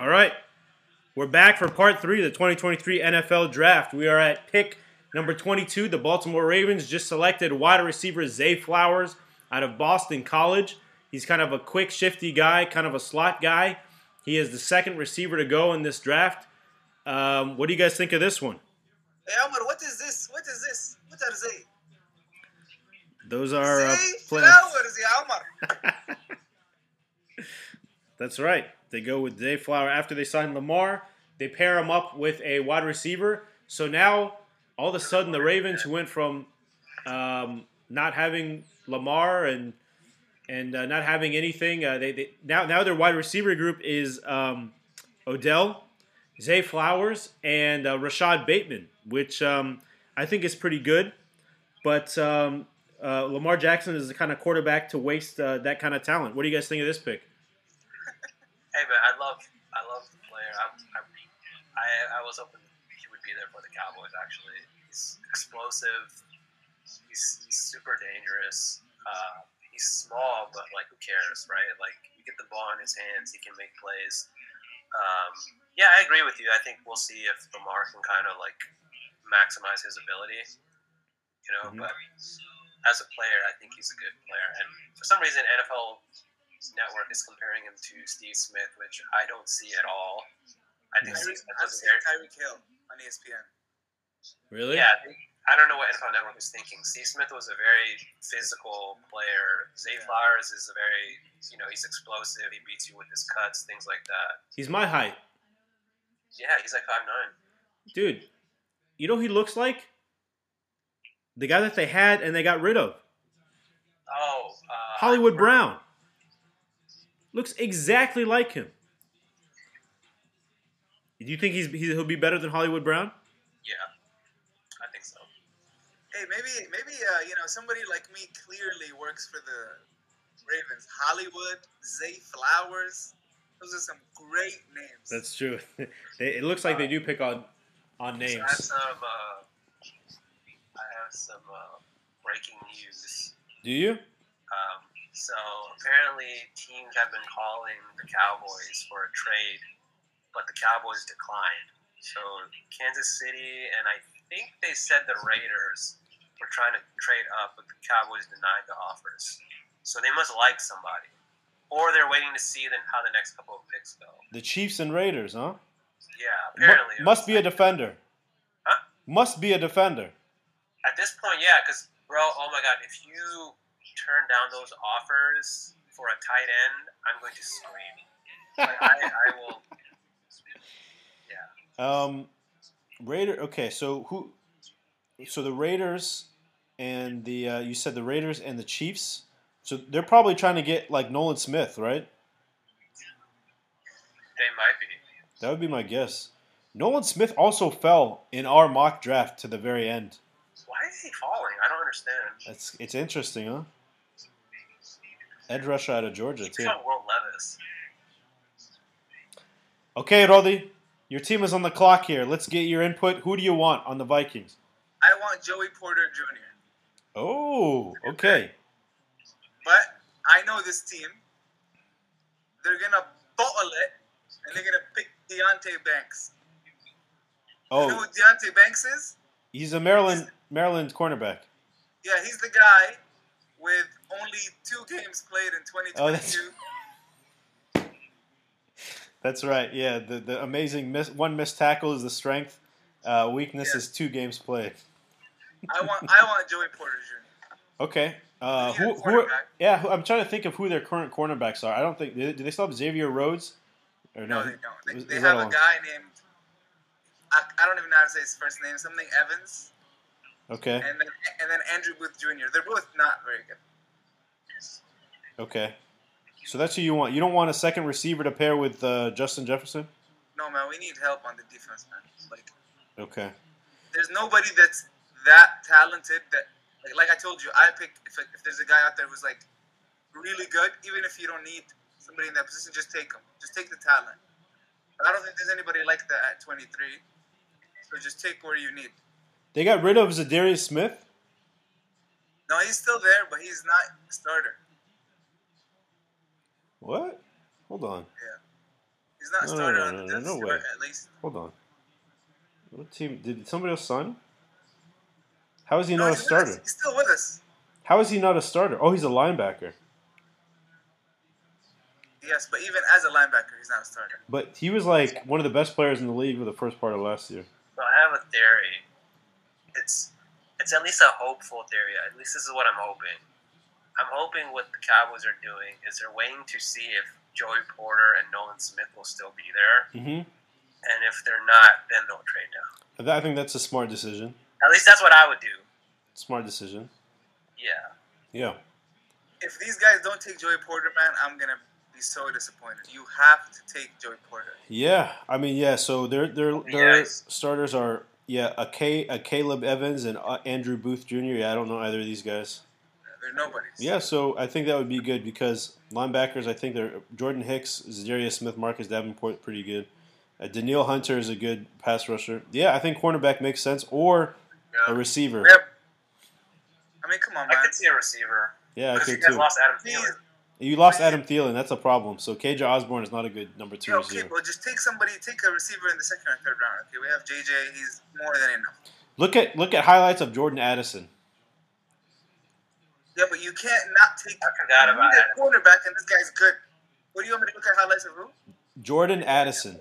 All right. We're back for part three of the 2023 NFL Draft. We are at pick number 22. The Baltimore Ravens just selected wide receiver Zay Flowers out of Boston College. He's kind of a quick, shifty guy, kind of a slot guy. He is the second receiver to go in this draft. Um, what do you guys think of this one? Hey, Omar, what is this? What is this? What are they? Those are uh, Zay plans. flowers, yeah, Omar. That's right. They go with Zay Flower after they sign Lamar. They pair him up with a wide receiver. So now, all of a sudden, the Ravens, who went from um, not having Lamar and and uh, not having anything, uh, they, they now now their wide receiver group is um, Odell, Zay Flowers, and uh, Rashod Bateman, which um, I think is pretty good. But um, uh, Lamar Jackson is the kind of quarterback to waste uh, that kind of talent. What do you guys think of this pick? Hey man, I love I love the player. I, I, I, I was hoping he would be there for the Cowboys. Actually, he's explosive. He's, he's super dangerous. Uh, he's small, but like who cares, right? Like you get the ball in his hands, he can make plays. Um, yeah, I agree with you. I think we'll see if Lamar can kind of like maximize his ability. You know, Mhm. but as a player, I think he's a good player. And for some reason, NFL Network is comparing him to Steve Smith, which I don't see at all. I think Steve Tyreek- Smith I've was a seen very Tyreek Hill on ESPN. Really? yeah. I don't know what NFL Network is thinking. Steve Smith was a very physical player. Zay Flowers is a very, you know, he's explosive. He beats you with his cuts, things like that. He's my height. Yeah, he's like five nine. Dude, you know who he looks like? The guy that they had and they got rid of. Oh, uh, Hollywood Brown. Looks exactly like him. Do you think he's he'll be better than Hollywood Brown? Yeah, I think so. Hey, maybe maybe uh, you know somebody like me clearly works for the Ravens. Hollywood, Zay Flowers. Those are some great names. That's true. They- it looks like they do pick on on So names. I have some. Uh, I have some uh, breaking news. Do you? Um, so apparently, teams have been calling the Cowboys for a trade, but the Cowboys declined. So Kansas City and I think they said the Raiders were trying to trade up, but the Cowboys denied the offers. So they must like somebody, or they're waiting to see then how the next couple of picks go. The Chiefs and Raiders, huh? Yeah, apparently it must be a defender. Huh? Must be a defender. At this point, yeah, because bro, oh my god, if you turn down those offers for a tight end, I'm going to scream. Like, I, I will. Yeah, Um, Raider. Okay, so who? So the Raiders and the uh, you said the Raiders and the Chiefs. So they're probably trying to get like Nolan Smith, right? they might be. That would be my guess. Nolan Smith also fell in our mock draft to the very end. Why is he falling? I don't understand. That's it's interesting, huh? Edge rusher out of Georgia He's too. Will Levis. Okay, Rady, your team is on the clock here. Let's get your input. Who do you want on the Vikings? I want Joey Porter Jr. Oh, okay. But I know this team. They're gonna bottle it, and they're gonna pick Deonte Banks. Oh, You know Oh, who Deonte Banks is? he's a Maryland Maryland cornerback. Yeah, he's the guy with only two games played in 2022. Oh, that's- 2022. That's right. Yeah, the the amazing miss, one missed tackle is the strength. Uh, weakness Yeah. is two games played. I want I want Joey Porter Jr. Okay. Uh, who, who are, yeah, who, I'm trying to think of who their current cornerbacks are. I don't think do they still have Xavier Rhodes? Or No, no, they don't. They, is- they is have a guy named I, I don't even know how to say his first name. Something Evans, Okay. and then and then Andrew Booth Jr. They're both not very good. Okay. So that's who you want. You don't want a second receiver to pair with uh, Justin Jefferson. No man, we need help on the defense, man. Like Okay. there's nobody that's that talented that like, like I told you, I pick if, if there's a guy out there who's like really good, even if you don't need somebody in that position, just take him. Just take the talent. But I don't think there's anybody like that at 23. So just take where you need. They got rid of Za'Darius Smith. No, he's still there, but he's not a starter. What? Hold on. Yeah. He's not a No, no, no, on the no, depth no way. at least. Hold on. What team did somebody else sign? How is he No, not a starter? He's still with us. How is he not a starter? Oh, he's a linebacker. Yes, but even as a linebacker, he's not a starter. But he was like one of the best players in the league for the first part of last year. So I have a theory. It's it's at least a hopeful theory. At least this is what I'm hoping. I'm hoping what the Cowboys are doing is they're waiting to see if Joey Porter and Nolan Smith will still be there, Mm-hmm. and if they're not, then they'll trade down. I think that's a smart decision. At least that's what I would do. Smart decision. Yeah. Yeah. If these guys don't take Joey Porter, man, I'm gonna be so disappointed. You have to take Joey Porter. Yeah. I mean, yeah. So their their their Yes. starters are yeah a K a Caleb Evans and uh, Andrew Booth Jr. Yeah, I don't know either of these guys. They're nobodies. Yeah, so I think that would be good because linebackers, I think they're Jordan Hicks, Za'Darius Smith, Marcus Davenport, pretty good. Uh, Danielle Hunter is a good pass rusher. Yeah, I think cornerback makes sense, or a receiver. We have- I mean, come on, I man. could see a receiver. Yeah, I Because you could guys too. lost Adam Please. Thielen. You lost Adam Thielen, that's a problem. So KJ Osborn is not a good number two Yeah, okay, receiver. well, just take somebody, take a receiver in the second or third round. Okay, we have JJ. He's more than enough. Look at look at highlights of Jordan Addison. Yeah, but you can't not take. I forgot you about need a Addison. quarterback, and this guy's good. What do you want me to look at highlights of who? Jordan Addison.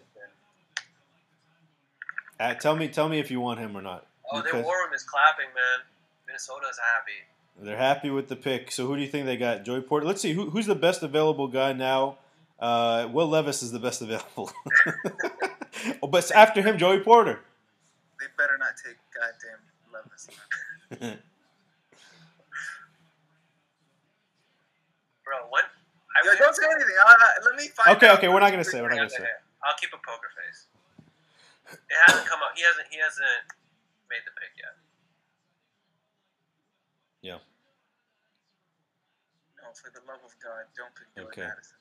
Uh, tell me tell me if you want him or not. Oh, their war room is clapping, man. Minnesota's happy. they're happy with the pick. So who do you think they got? Joey Porter. Let's see who, who's the best available guy now. Uh, Will Levis is the best available. oh, but after him, Joey Porter. They better not take goddamn Levis. man. Bro, when I Yo, don't say anything. Uh, let me find. Okay, okay, we're not gonna say, we're not gonna Okay, say. I'll keep a poker face. It hasn't come up. He hasn't. He hasn't made the pick yet. Yeah. No, for the love of God, don't pick Jordan Okay. Addison.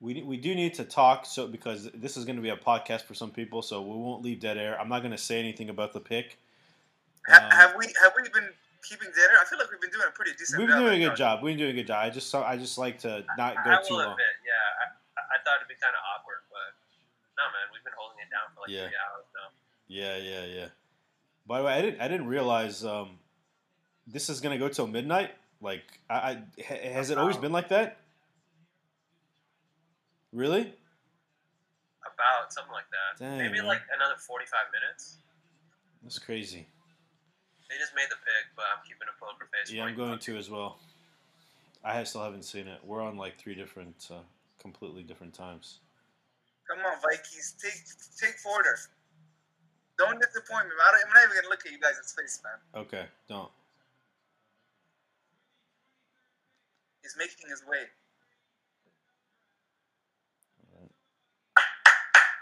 We, we do need to talk so because this is going to be a podcast for some people, so we won't leave dead air. I'm not going to say anything about the pick. Ha- Um, have we have we been keeping dinner? I feel like we've been doing a pretty decent. We've been job doing a good job. We've been doing a good job. I just I just like to not I go too will long. admit, yeah, I, I thought it'd be kind of awkward, but no, man, we've been holding it down for like Yeah. three hours now. Yeah, yeah, yeah. By the way, I didn't I didn't realize um, this is going to go till midnight. Like, I, I ha- has it always been like that? Really? About something like that. Dang, Maybe man. like another forty-five minutes. That's crazy. They just made the pick, but I'm keeping a poker face. Yeah, I'm going to as well. I still haven't seen it. We're on like three different, uh, completely different times. Come on, Vikings, take take Porter. Don't disappoint me. I don't, I'm not even gonna look at you guys' in face, man. Okay, don't. He's making his way.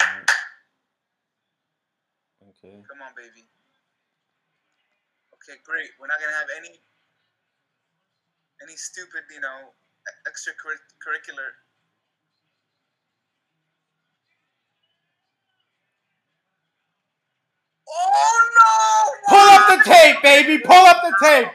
Alright. Okay. Come on, baby. Okay, great. We're not gonna have any any stupid, you know, extracurricular. Oh no! Pull up the tape, baby. Pull up the tape.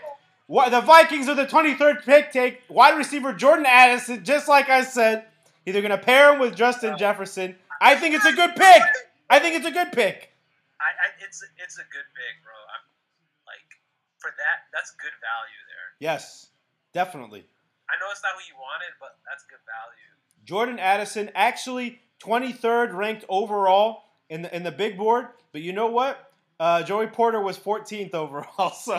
What the Vikings are the 23rd pick. Take wide receiver Jordan Addison. Just like I said, either gonna pair him with Justin Jefferson. I think it's a good pick. I think it's a good pick. I, I, it's it's a good pick, bro. I'm for that. That's good value there. Yes, definitely. I know it's not who you wanted, but that's good value. Jordan Addison actually 23rd ranked overall in the in the big board. But you know what? Uh, Joey Porter was 14th overall. So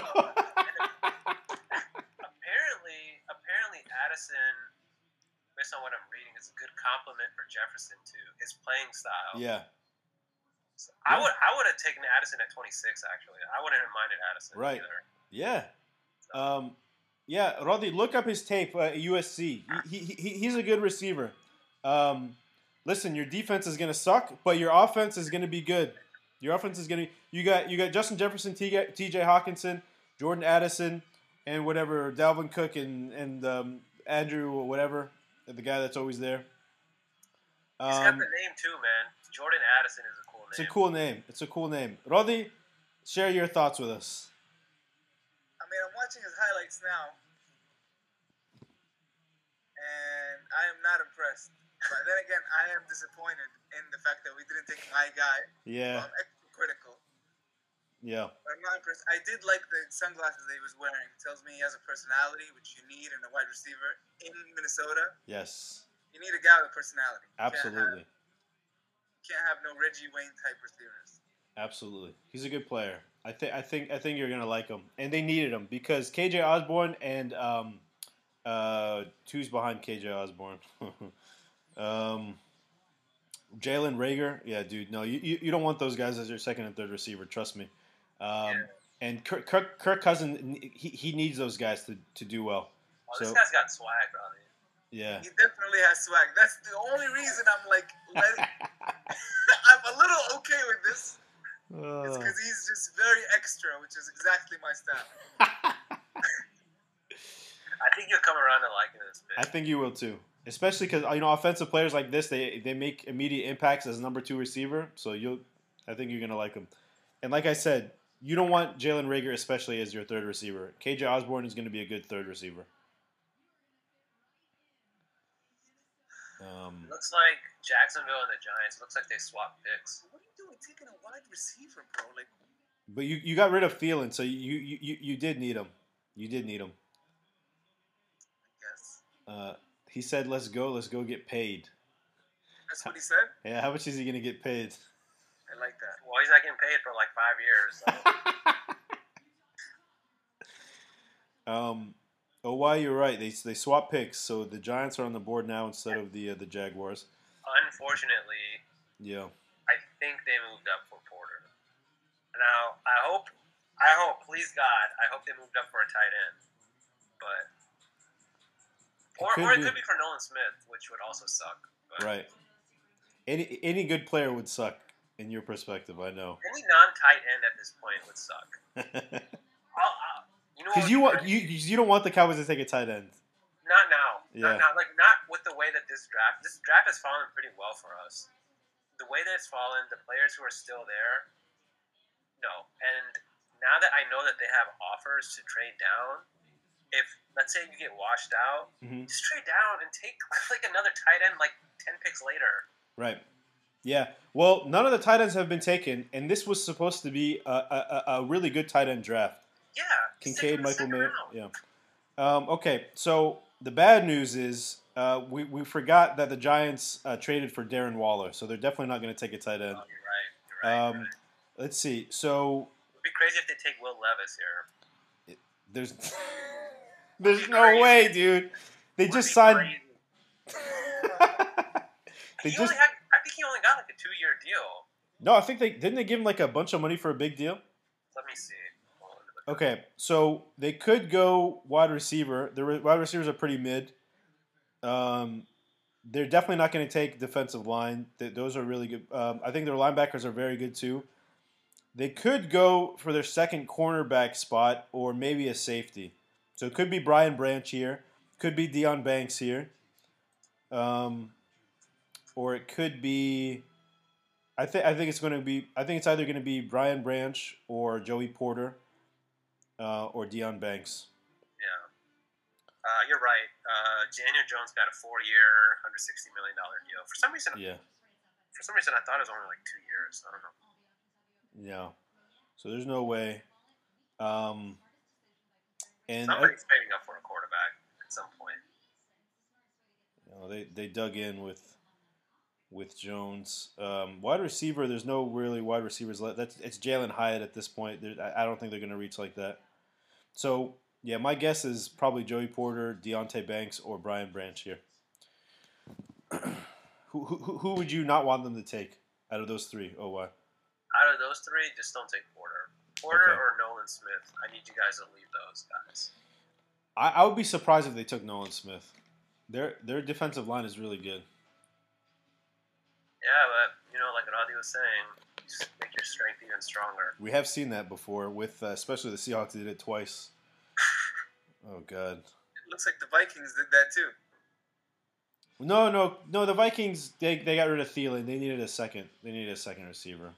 Apparently, apparently Addison, based on what I'm reading, is a good compliment for Jefferson too. His playing style. yeah, I would I would have taken Addison at 26. Actually, I wouldn't have minded Addison Right. either. Yeah. Um, yeah, Rady, look up his tape uh, at USC. He, he, he, he's a good receiver. Um, listen, your defense is going to suck, but your offense is going to be good. Your offense is going to you got you got Justin Jefferson, TJ, Hockenson, Jordan Addison, and whatever Dalvin Cook and and um, Andrew or whatever the guy that's always there. He's got Um, the name too, man. Jordan Addison is a cool name. it's a cool name. It's a cool name. Rady, share your thoughts with us. Watching his highlights now, and I am not impressed. But then again, I am disappointed in the fact that we didn't take my guy. Yeah, I'm extra critical. yeah. But I'm not impressed. I did like the sunglasses that he was wearing. It tells me he has a personality, which you need in a wide receiver in Minnesota. Yes, You need a guy with personality. You can't have- absolutely, You can't have no Reggie Wayne type receivers. Absolutely. He's a good player. I think, I think, I think you're gonna like him, and they needed him because KJ Osborn and um, uh, who's behind KJ Osborn? um, Jalen Reagor. Yeah, dude. No, you, you, you don't want those guys as your second and third receiver. Trust me. Um, Yeah. And Kirk, Kirk, Kirk Cousin, he, he needs those guys to, to do well. Oh, this guy's got swag, Ronnie. Yeah. He definitely has swag. That's the only reason I'm like, I'm a little okay with this. It's Uh, because he's just very extra, which is exactly my style. I think you'll come around to liking this I think you will too, especially because you know offensive players like this they they make immediate impacts as number two receiver. So you'll, I think you're gonna like him. And like I said, you don't want Jalen Reagor especially as your third receiver. KJ Osborn is gonna be a good third receiver. Um, Looks like Jacksonville and the Giants. Looks like they swapped picks. What are you doing taking a wide receiver, bro? Like, but you, you got rid of Thielen, so you, you you you did need him. You did need him. I guess. Uh, he said, "Let's go, let's go get paid." That's what he said? Yeah, how much is he gonna get paid? I like that. Well, he's not getting paid for like five years. So. Um, oh, why you're right. They they swap picks, so the Giants are on the board now instead of the uh, the Jaguars. Unfortunately, Yeah, I think they moved up for Porter. Now, I hope, I hope, please God, I hope they moved up for a tight end. But, or, could or it be. could be for Nolan Smith, which would also suck. But right. Any any good player would suck in your perspective. I know. Any non-tight end at this point would suck. I'll, you know, Because you want you you don't want the Cowboys to take a tight end. Not now. Yeah. Not now. Like not with the way that this draft. This draft has fallen pretty well for us. The way that it's fallen, the players who are still there, no. And now that I know that they have offers to trade down, if let's say you get washed out, Mhm. just trade down and take like another tight end like ten picks later. Right. Yeah. Well, none of the tight ends have been taken, and this was supposed to be a, a, a really good tight end draft. Yeah. Kincaid, take him in the Michael Mayer. Yeah. Um, okay, so the bad news is uh, we, we forgot that the Giants uh, traded for Darren Waller, so they're definitely not going to take a tight Oh, end. you're right. You're right. Um, you're right. let's see. So It'd be crazy if they take Will Levis here. there's there's no way, dude. They just signed. they he just had, I think he only got like a two-year deal. no. I think they didn't they give him like a bunch of money for a big deal. Let me see. Okay, so they could go wide receiver. The wide receivers are pretty mid. Um, they're definitely not going to take defensive line. Th- those are really good. Um, I think their linebackers are very good too. They could go for their second cornerback spot or maybe a safety. So it could be Brian Branch here. Could be Dion Banks here. Um, or it could be. I think I think it's going to be. I think it's either going to be Brian Branch or Joey Porter uh, or Dion Banks. Yeah. Uh, you're right. Uh, Daniel Jones got a four-year, hundred sixty million dollar deal. For some reason, Yeah, for some reason, I thought it was only like two years. I don't know. yeah. So there's no way. Um, and I- Somebody's paying up for a quarterback at some point. you know, they they dug in with with Jones. Um, wide receiver, there's no really wide receivers left. That's it's Jalin Hyatt at this point. There- I I don't think they're going to reach like that. So yeah, my guess is probably Joey Porter, Deonte Banks, or Brian Branch here. who, who who would you not want them to take out of those three? Oh why? Out of those three, just don't take Porter. Porter Okay. or Nolan Smith. I need you guys to leave those guys. I, I would be surprised if they took Nolan Smith. Their their defensive line is really good. Yeah, but you know, like Rady was saying, just make your strength even stronger. We have seen that before with uh, especially the Seahawks did it twice. Oh god. It looks like the Vikings did that too. No, no, no. The Vikings they, they got rid of Thielen. They needed a second. They needed a second receiver.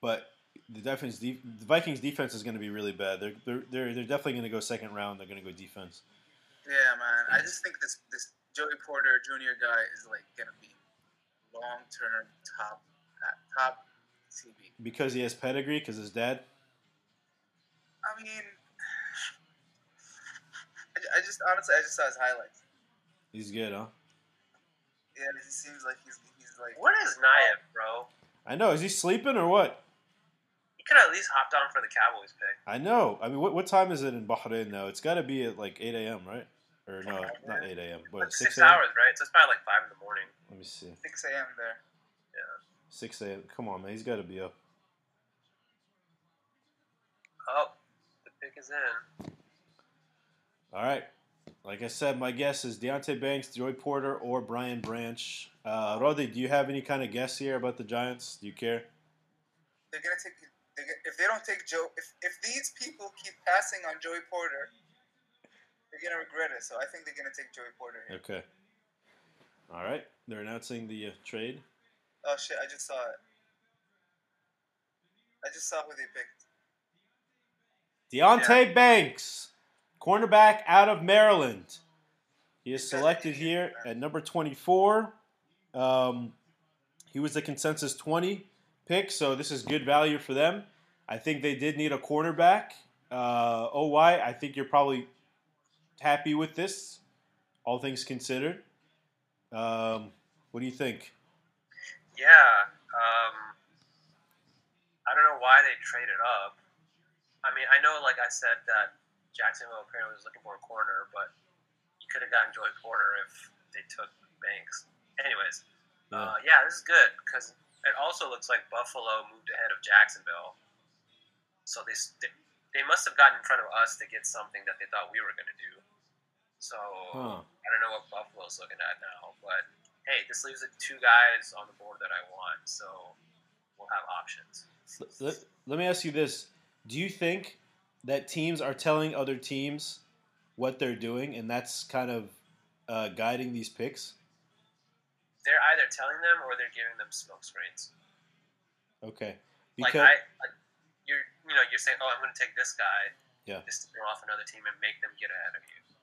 But the defense, the Vikings defense is going to be really bad. They're they're they're, they're definitely going to go second round. They're going to go defense. Yeah, man. I just think this this Joey Porter Jr. guy is like gonna be long term top uh, top TV. Because he has pedigree, because his dad. I mean, I, I just honestly I just saw his highlights. He's good, huh? Yeah, he seems like he's he's like. What is Nayef, bro? I know. Is he sleeping or what? He could at least hopped on for the Cowboys pick. I know. I mean, what, what time is it in Bahrain now? It's got to be at like 8 a.m., right? Or no, not 8 a.m. But Like 6 six a.m. hours, right? So it's probably like five in the morning. Let me see. 6 a.m. there. Yeah. 6 a.m. Come on, man. He's got to be up. Oh, the pick is in. All right. Like I said, my guess is Deonte Banks, Joey Porter, or Brian Branch. Uh, Rady, do you have any kind of guess here about the Giants? Do you care? They're gonna take. They're gonna, if they don't take Joe, if if these people keep passing on Joey Porter, they're gonna regret it. So I think they're gonna take Joey Porter here. Okay. All right. They're announcing the uh, trade. Oh shit! I just saw it. I just saw who they picked. Deontay Banks, cornerback out of Maryland. He is selected here at number 24. Um, he was the consensus 20 pick, so this is good value for them. I think they did need a cornerback. Uh, OY, I think you're probably happy with this, all things considered. Um, what do you think? Yeah. Um, I don't know why they traded up. I mean, I know, like I said, that Jacksonville apparently was looking for a corner, but you could have gotten Joy Porter if they took Banks. Anyways, Yeah. uh, yeah, this is good because it also looks like Buffalo moved ahead of Jacksonville. So they, they must have gotten in front of us to get something that they thought we were going to do. So Huh. I don't know what Buffalo's looking at now, but hey, this leaves the two guys on the board that I want, so we'll have options. Let, let me ask you this. Do you think that teams are telling other teams what they're doing, and that's kind of uh, guiding these picks? They're either telling them or they're giving them smoke screens. Okay. Like Because I, like you're, you know, you're saying, "Oh, I'm going to take this guy." Yeah. Just to throw off another team and make them get ahead of you.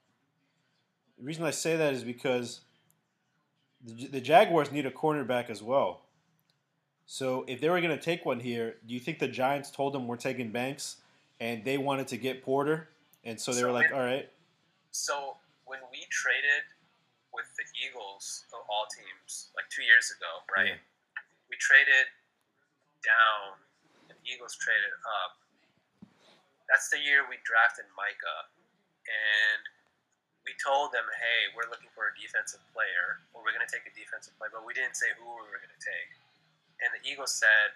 the reason I say that is because the, the Jaguars need a cornerback as well. So if they were going to take one here, do you think the Giants told them we're taking Banks, and they wanted to get Porter, and so they So were like, it- all right, So when we traded with the Eagles of all teams, like two years ago, right? Yeah. We traded down, and the Eagles traded up. That's the year we drafted Micah, and we told them, "Hey, we're looking for a defensive player, or we're going to take a defensive player," but we didn't say who we were going to take. And the Eagles said,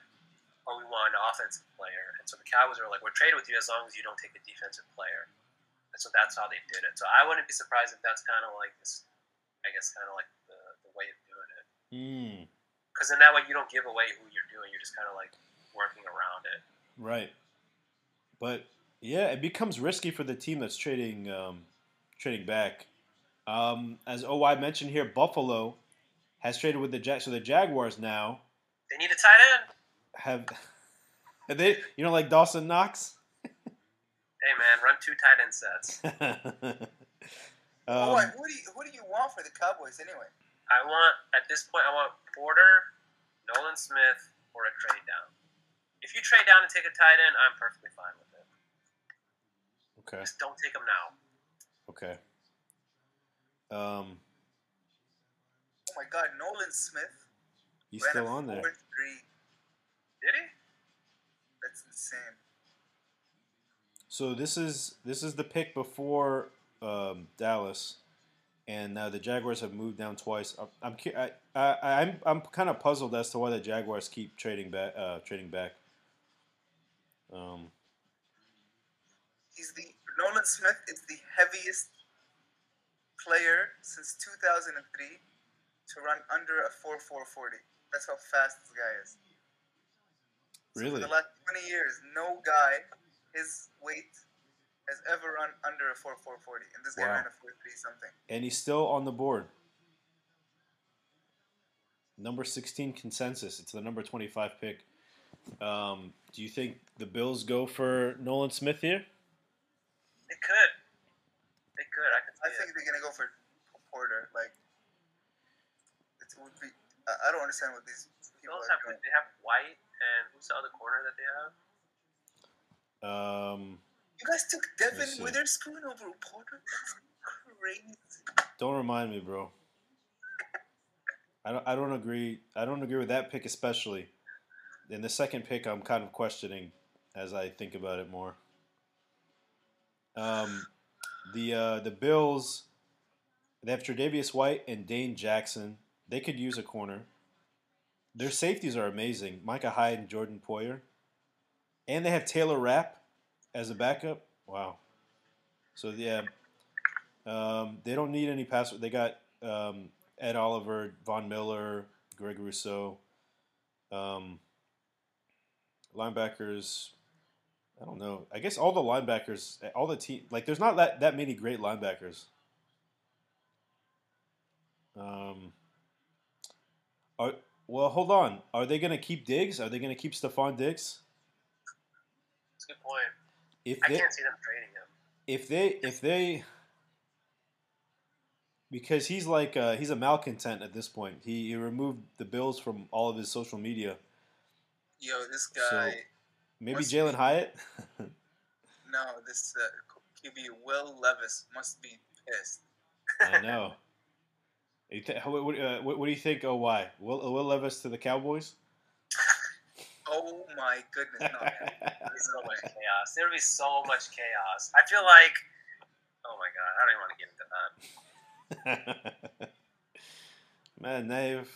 "Oh, we want an offensive player," and so the Cowboys were like, "We're trading with you as long as you don't take a defensive player." And so that's how they did it. So I wouldn't be surprised if that's kind of like this, I guess, kind of like the, the way of doing it. hmm, Because in that way, you don't give away who you're doing. You're just kind of like working around it. right. But yeah, it becomes risky for the team that's trading um, trading back. Um, as OY mentioned here, Buffalo has traded with the Jag. So the Jaguars now They need a tight end. Have, have they, you know, like Dawson Knox. Hey man, run two tight end sets. oh, um, who do you who do you want for the Cowboys anyway? I want at this point, I want Porter, Nolan Smith, or a trade down. If you trade down and take a tight end, I'm perfectly fine with it. okay. Just don't take him now. Okay. Um, Oh my God, Nolan Smith. he's still on there. 4.3. Did he? That's insane. So this is this is the pick before um, Dallas, and now the Jaguars have moved down twice. I'm I'm I, I, I'm I'm kind of puzzled as to why the Jaguars keep trading back uh, trading back. Um, He's the Nolan Smith is the heaviest player since 2003 to run under a 4.440. That's how fast this guy is. So Really? for the last 20 years, no guy his weight has ever run under a 4.440, and this guy ran a 4.3 something. and he's still on the board. Number 16 consensus. It's the number 25 pick. Um, do you think the Bills go for Nolan Smith here? They could. They could. I could see I it. think they're gonna go for Porter. Like I, I don't understand what these people Bills are have doing. they have White and who's the other corner that they have? Um, You guys took Devon. Witherspoon over Porter? That's crazy. don't remind me, bro. I don't. I don't agree. I don't agree with that pick, especially. In the second pick, I'm kind of questioning as I think about it more. Um, the uh, the Bills, they have Tre'Davious White and Dane Jackson. They could use a corner. Their safeties are amazing. Micah Hyde and Jordan Poyer. And they have Taylor Rapp as a backup. Wow. So yeah, um, they don't need any pass. They got um, Ed Oliver, Von Miller, Greg Rousseau. Um, linebackers. I don't know. I guess all the linebackers, all the team, like there's not that, that many great linebackers. Um, are, well, hold on. Are they going to keep Diggs? Are they going to keep Stefon Diggs? That's a good point. If I they, can't see them trading him. if they if they because he's like uh, he's a malcontent at this point. He, he removed the Bills from all of his social media. Yo, this So- guy. Maybe Jalin. Hyatt. no, this uh, QB Will Levis must be pissed. I know. You th- what, what, uh, what, what do you think? Oh, why Will Will Levis to the Cowboys? Oh my goodness, no, be so much chaos. There would be so much chaos. I feel like, oh my god, I don't even want to get into that. Man, Nave,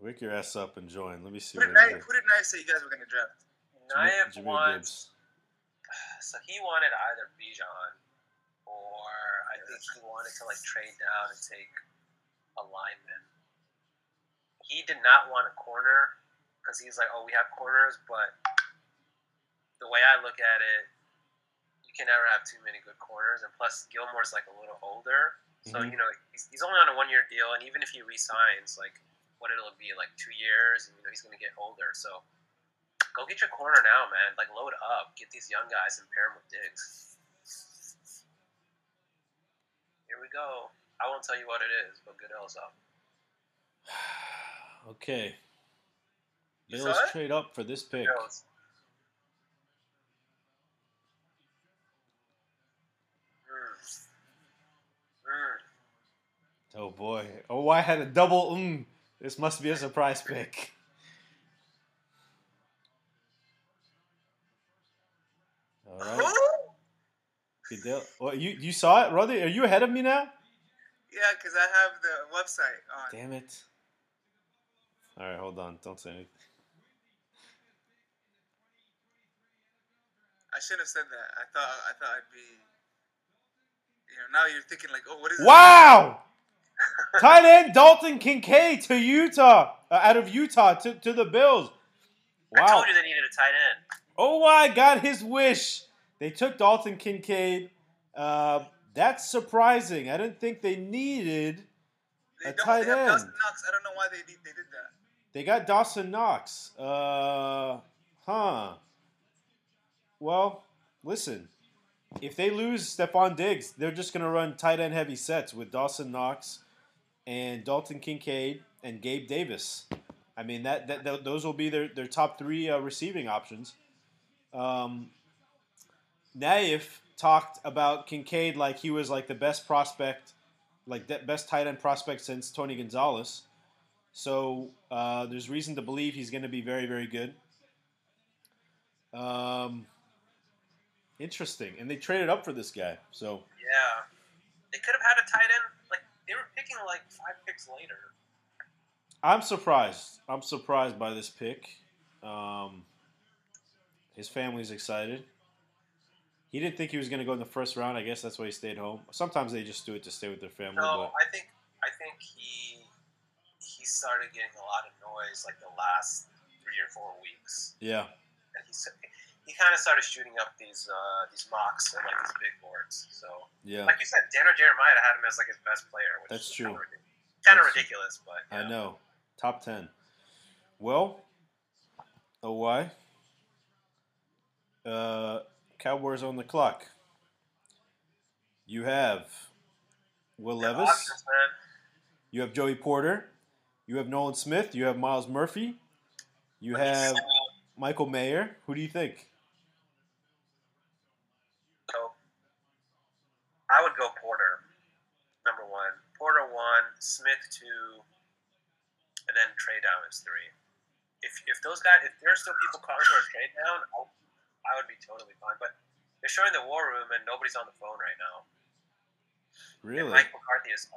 wake your ass up and join. Let me see Who what did, is. who did Knight say you guys were going to draft? Naif Jameer wants, so he wanted either Bijan or I think he wanted to like trade down and take a lineman. He did not want a corner because he's like, oh, we have corners, but the way I look at it, you can never have too many good corners, and plus Gilmore's like a little older, so Mhm. you know he's, he's only on a one-year deal, and even if he resigns, like what it'll be like two years, and you know he's gonna get older, so. Go get your corner now, man. Like load up, get these young guys and pair them with Diggs. Here we go. I won't tell you what it is, but Goodell's up. Okay. You Bills trade up for this pick. Goodell's. Mm. Mm. Oh boy. Oh, I had a double. Mm. This must be a surprise pick. All right. Goodell. Well, you you saw it, Rady? Are you ahead of me now? Yeah, because I have the website on. Damn it. All right, hold on. Don't say anything. I shouldn't have said that. I thought I thought I'd be. You know, now you're thinking like, oh, what is? Wow! Tight end Dalton Kincaid to Utah, uh, out of Utah to, to the Bills. I Wow. told you they needed a tight end. Oh, I got his wish. They took Dalton Kincaid. Uh, that's surprising. I didn't think they needed. They a tight end. Dawson Knox. I don't know why they did, they did that. They got Dawson Knox. Uh, huh. Well, listen. If they lose Stefon Diggs, they're just going to run tight end heavy sets with Dawson Knox and Dalton Kincaid and Gabe Davis. I mean, that, that, th those will be their, their top three uh, receiving options. Um, Naif talked about Kincaid like he was like the best prospect, like the best tight end prospect since Tony Gonzalez. So uh, there's reason to believe he's going to be very, very good. Um, interesting, and they traded up for this guy. So Yeah. They could have had a tight end. Like, they were picking like five picks later. I'm surprised. I'm surprised by this pick. Um, his family's excited. He didn't think he was going to go in the first round. I guess that's why he stayed home. Sometimes they just do it to stay with their family. No, I think I think he he started getting a lot of noise like the last three or four weeks, yeah, and he he kind of started shooting up these uh, these mocks and like these big boards. So, yeah. like you said, Tanner Jeremiah had him as like his best player, which That's is true. Kind of, kind of That's true. ridiculous, but I yeah. know. Top 10. Well, oh, why? Uh, Cowboys on the clock. You have Will Levis. You have Joey Porter. You have Nolan Smith. You have Myles Murphy. You have Michael Mayer. Who do you think? So I would go Porter, number one. Porter one, Smith two, and then Trey down is three. If, if those guys, if there's still people calling for a trade down, I'll, I would be totally fine. But they're showing the war room and nobody's on the phone right now. And Really? Mike McCarthy is.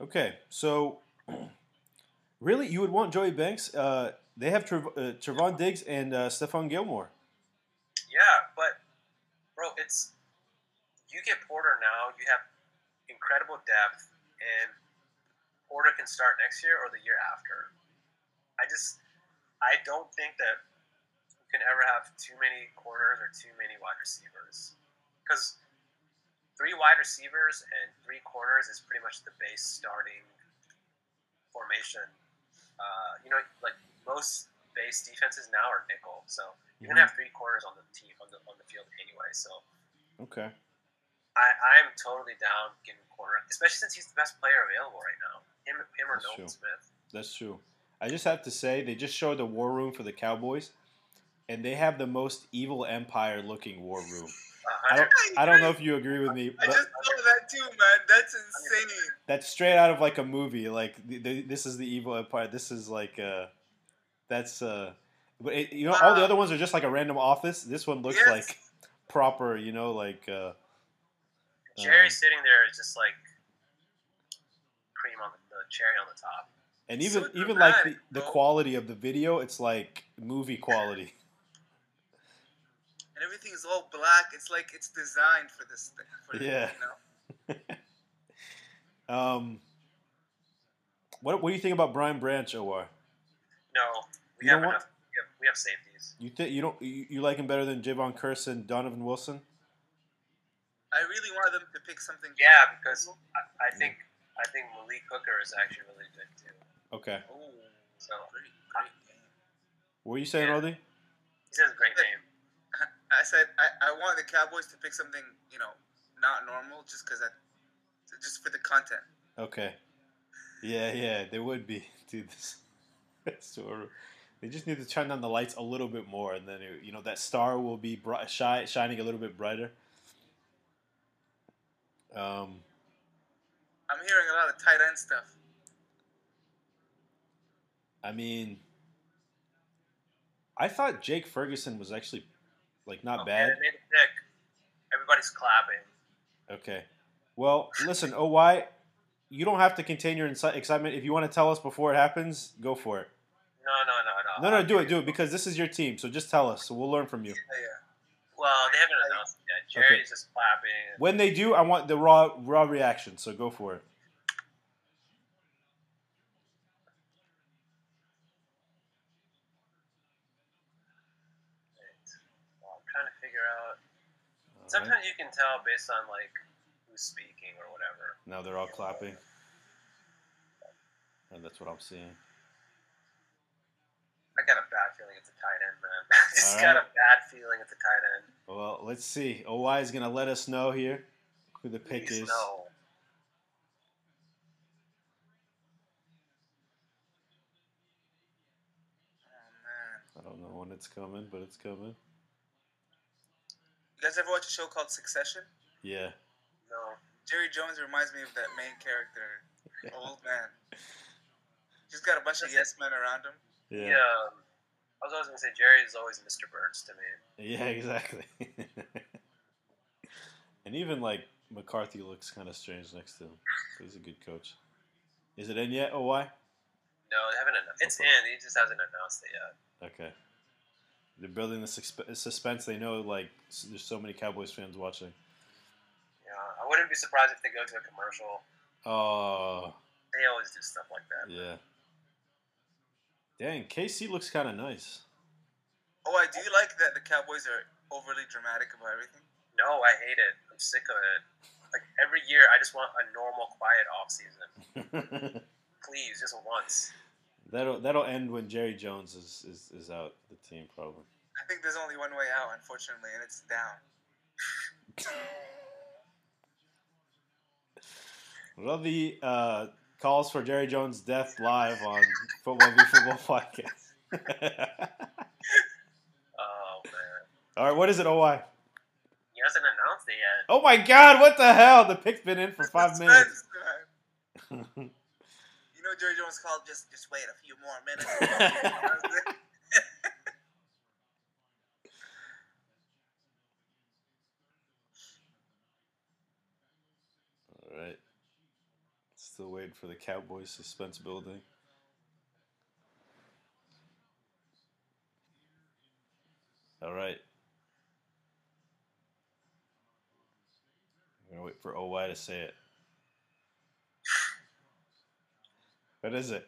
Okay, so really, you would want Joey Banks? Uh, they have Trev- uh, Trevon Diggs and uh, Stephon Gilmore. Yeah, but bro, it's you get Porter now. You have incredible depth, and Porter can start next year or the year after. I just, I don't think that you can ever have too many corners or too many wide receivers, because three wide receivers and three corners is pretty much the base starting formation. Uh, you know, like most base defenses now are nickel, so you're gonna have three corners on the team on the on the field anyway. So Okay. I I'm totally down getting corner, especially since he's the best player available right now. Him him or Nolan. Smith. That's true. I just have to say, they just showed the war room for the Cowboys, and they have the most evil empire looking war room. I don't, I don't know if you agree with me, I just saw that too, man. That's insane. that's straight out of like a movie. Like the, the, this is the evil empire. This is like uh, that's uh, but it, you know all the other ones are just like a random office. This one looks Yes. like proper. You know, like uh, Jerry um, sitting there is just like cream on the, the cherry on the top. And even So even like the, the quality of the video, it's like movie quality. And everything is all black. It's like it's designed for this thing. For, Yeah. You know? Um, what what do you think about Brian Branch, Or? No, we You have what? enough. We have, we have safeties. You think you don't you, you like him better than Jayron Kearse and Donovan Wilson? I really want them to pick something. Yeah, because I, I think I think Malik Hooker is actually really good too. Okay. Oh, So great, great game. What were you saying, Yeah. Rady? he has a great name. I said I, I want the Cowboys to pick something you know not normal, just because I, just for the content. Okay. Yeah, yeah, they would be, dude. This, that's so. They just need to turn down the lights a little bit more, and then it, you know that star will be bright, shi shining a little bit brighter. Um, I'm hearing a lot of tight end stuff. I mean, I thought Jake Ferguson was actually like not oh, Okay, bad. a pick. Everybody's clapping. Okay. Well, listen, OY, you don't have to contain your excitement. If you want to tell us before it happens, go for it. No, no, no, no. No, no, do it, do it, because this is your team. So just tell us, so we'll learn from you. Yeah, yeah. Well, they haven't announced it yet. Jerry's Okay. just clapping. When they do, I want the raw, raw reaction. So go for it. Well, I'm trying to figure out. All right. Sometimes you can tell based on like who's speaking or whatever. Now they're all clapping, and that's what I'm seeing. I got a bad feeling it's a tight end, man. I just All got a bad feeling it's a tight end. Well, let's see. OY is gonna let us know here who the pick Please is. no. Oh. I don't know when it's coming, but it's coming. You guys ever watch a show called Succession? Yeah. No. Jerry Jones reminds me of that main character, old man. He's got a bunch of yes men around him. Yeah. Yeah. um, I was always gonna say Jerry is always Mr. Burns to me. Yeah, exactly. and even like McCarthy looks kind of strange next to him. He's a good coach. Is it in yet? Oh, why? No, they haven't. Annou- it's Okay. in. He just hasn't announced it yet. Okay. They're building the suspense. They know like there's so many Cowboys fans watching. Yeah, I wouldn't be surprised if they go to a commercial. Oh, They always do stuff like that. yeah. Dang, KC looks kind of nice. Oh, I do like that the Cowboys are overly dramatic about everything. No, I hate it. I'm sick of it. Like every year, I just want a normal, quiet off season. Please, just once. That'll that'll end when Jerry Jones is, is, is out the team probably. I think there's only one way out, unfortunately, and it's down. The uh, calls for Jerry Jones' death live on Football v Football podcast? Oh man, All right, what is it, OY? he hasn't announced it yet. Oh my God, what the hell? The pick's been in for five minutes. Man. You know, Jerry Jones called. Just, just wait a few more minutes. All right. Still waiting for the Cowboys suspense building. All right. I'm gonna wait for OY to say it. What is it?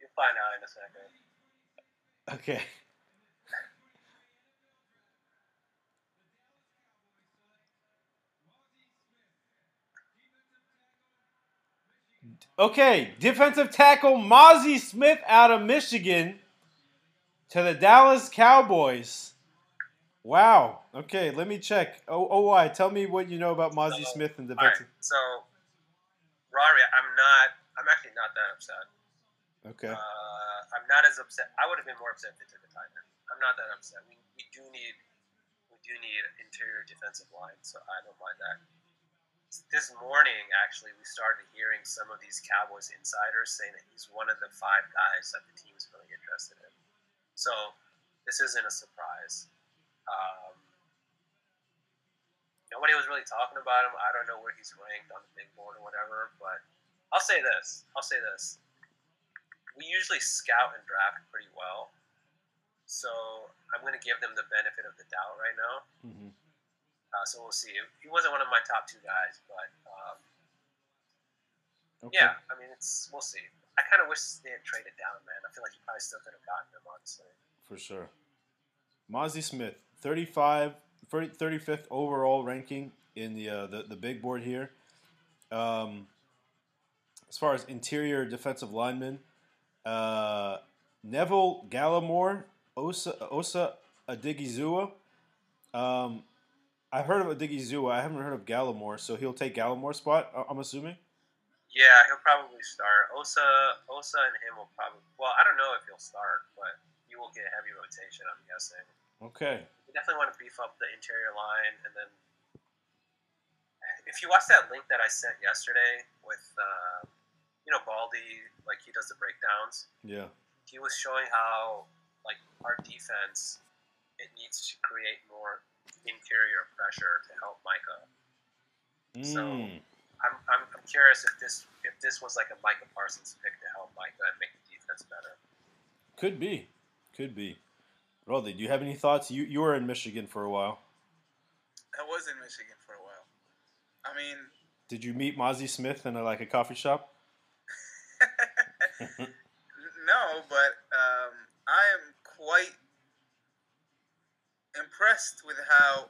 You'll find out in a second. Okay. Okay, defensive tackle Mazi Smith out of Michigan to the Dallas Cowboys. Wow. Okay, let me check. Oh, why? tell me what you know about Mazi So, Smith and All right, defensive. so Rory, I'm not. I'm actually not that upset. Okay. Uh, I'm not as upset. I would have been more upset if they took a tight end. I'm not that upset. We, we do need we do need interior defensive line, so I don't mind that. This morning, actually, we started hearing some of these Cowboys insiders saying that he's one of the five guys that the team is really interested in. So this isn't a surprise. Um, nobody was really talking about him. I don't know where he's ranked on the big board or whatever, but I'll say this. I'll say this we usually scout and draft pretty well. So I'm going to give them the benefit of the doubt right now. hmm Uh, so we'll see. He wasn't one of my top two guys, but um, Okay. yeah, I mean, it's we'll see. I kind of wish they had traded down, man. I feel like you probably still could have gotten him, honestly. For sure. Mazi Smith, 35, 30 35th overall ranking in the, uh, the the big board here. Um, as far as interior defensive linemen, uh, Neville Gallimore, Osa Osa Odighizuwa. Um, I've heard of Odighizuwa. I haven't heard of Gallimore, so he'll take Gallimore's spot. I'm assuming. Yeah, he'll probably start. Osa, Osa, and him will probably. Well, I don't know if he'll start, but he will get heavy rotation. I'm guessing. Okay. We definitely want to beef up the interior line, and then if you watch that link that I sent yesterday with, uh, you know, Baldy, like he does the breakdowns. Yeah. He was showing how, like, our defense, it needs to create more interior pressure to help Micah. So- Mm. I'm, I'm, I'm curious if this if this was like a Micah Parsons pick to help Micah and make the defense better. Could be. Could be. Rolly, do you have any thoughts? You you were in Michigan for a while. I was in Michigan for a while. I mean, Did you meet Mazi Smith in a, like a coffee shop? no, but um, I am quite impressed with how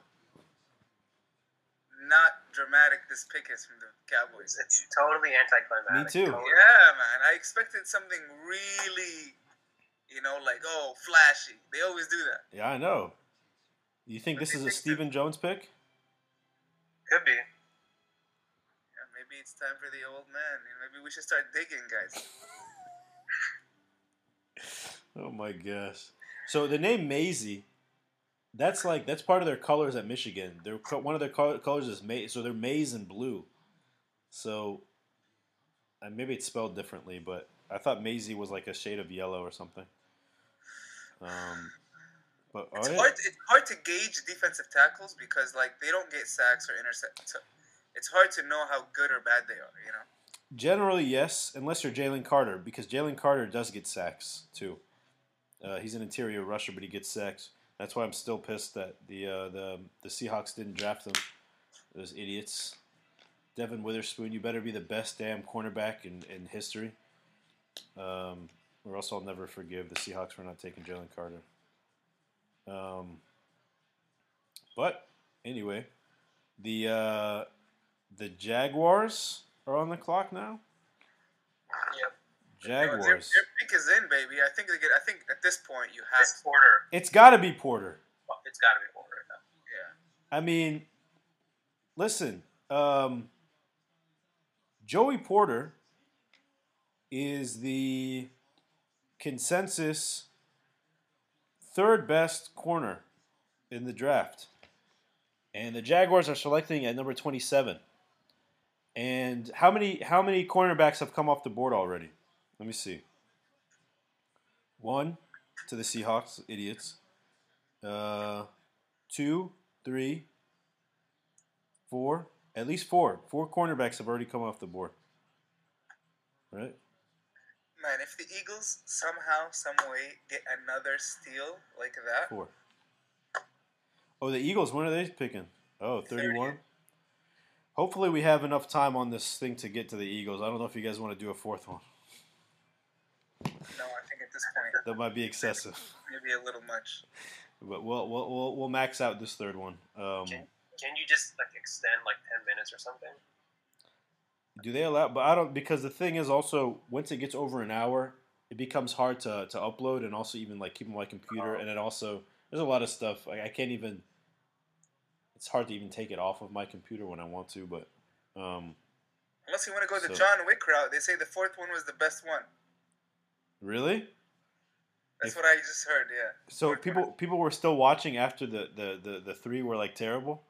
not dramatic this pick is from the Cowboys. It's totally anticlimactic. Me too. Totally. Yeah, man. I expected something really, you know, like oh, flashy. They always do that. Yeah, I know. You think this is a Stephen Jones pick? Could be. Maybe it's time for the old man. Maybe we should start digging, guys. Oh my gosh. So the name Maisie, that's like that's part of their colors at Michigan. Their one of their colors is maize, so they're maize and blue. So, and maybe it's spelled differently, but I thought Maisie was like a shade of yellow or something. Um, but It's oh, yeah. hard. It's hard to gauge defensive tackles because like they don't get sacks or intercept. It's hard to know how good or bad they are. You know. Generally, yes, unless you're Jalen Carter, because Jalen Carter does get sacks too. Uh, he's an interior rusher, but he gets sacks. That's why I'm still pissed that the uh, the the Seahawks didn't draft him. Those idiots. Devon Witherspoon, you better be the best damn cornerback in, in history. Um, or else I'll never forgive the Seahawks for not taking Jalen Carter. Um, but anyway, the uh, the Jaguars are on the clock now. Yep. Jaguars. their pick is in, baby. I think they get. I think at this point you have. It's Porter. It's got to be Porter. Well, it's got to be Porter. now. Yeah. I mean, listen. Um, Joey Porter is the consensus third best corner in the draft. And the Jaguars are selecting at number 27. And how many how many cornerbacks have come off the board already? Let me see. One to the Seahawks, idiots. Uh, two, three, four, at least four. Four cornerbacks have already come off the board. Right? Man, if the Eagles somehow, some way get another steal like that, Four. Oh, the Eagles, when are they picking? Oh, 31? Hopefully we have enough time on this thing to get to the Eagles. I don't know if you guys want to do a fourth one. no, I think at this point That might be excessive. maybe a little much. But we'll, we'll, we'll, we'll max out this third one. Um, Can, can you just like extend like ten minutes or something? do they allow? But I don't, because the thing is also, once it gets over an hour, it becomes hard to, to upload and also even like keep on my computer. And it also, there's a lot of stuff. Like, I can't even, it's hard to even take it off of my computer when I want to. But um, Unless you want to go the John Wick route, they say the fourth one was the best one. really? That's If- what I just heard. Yeah. So Fourth people one. people were still watching after the, the, the, the three were like terrible.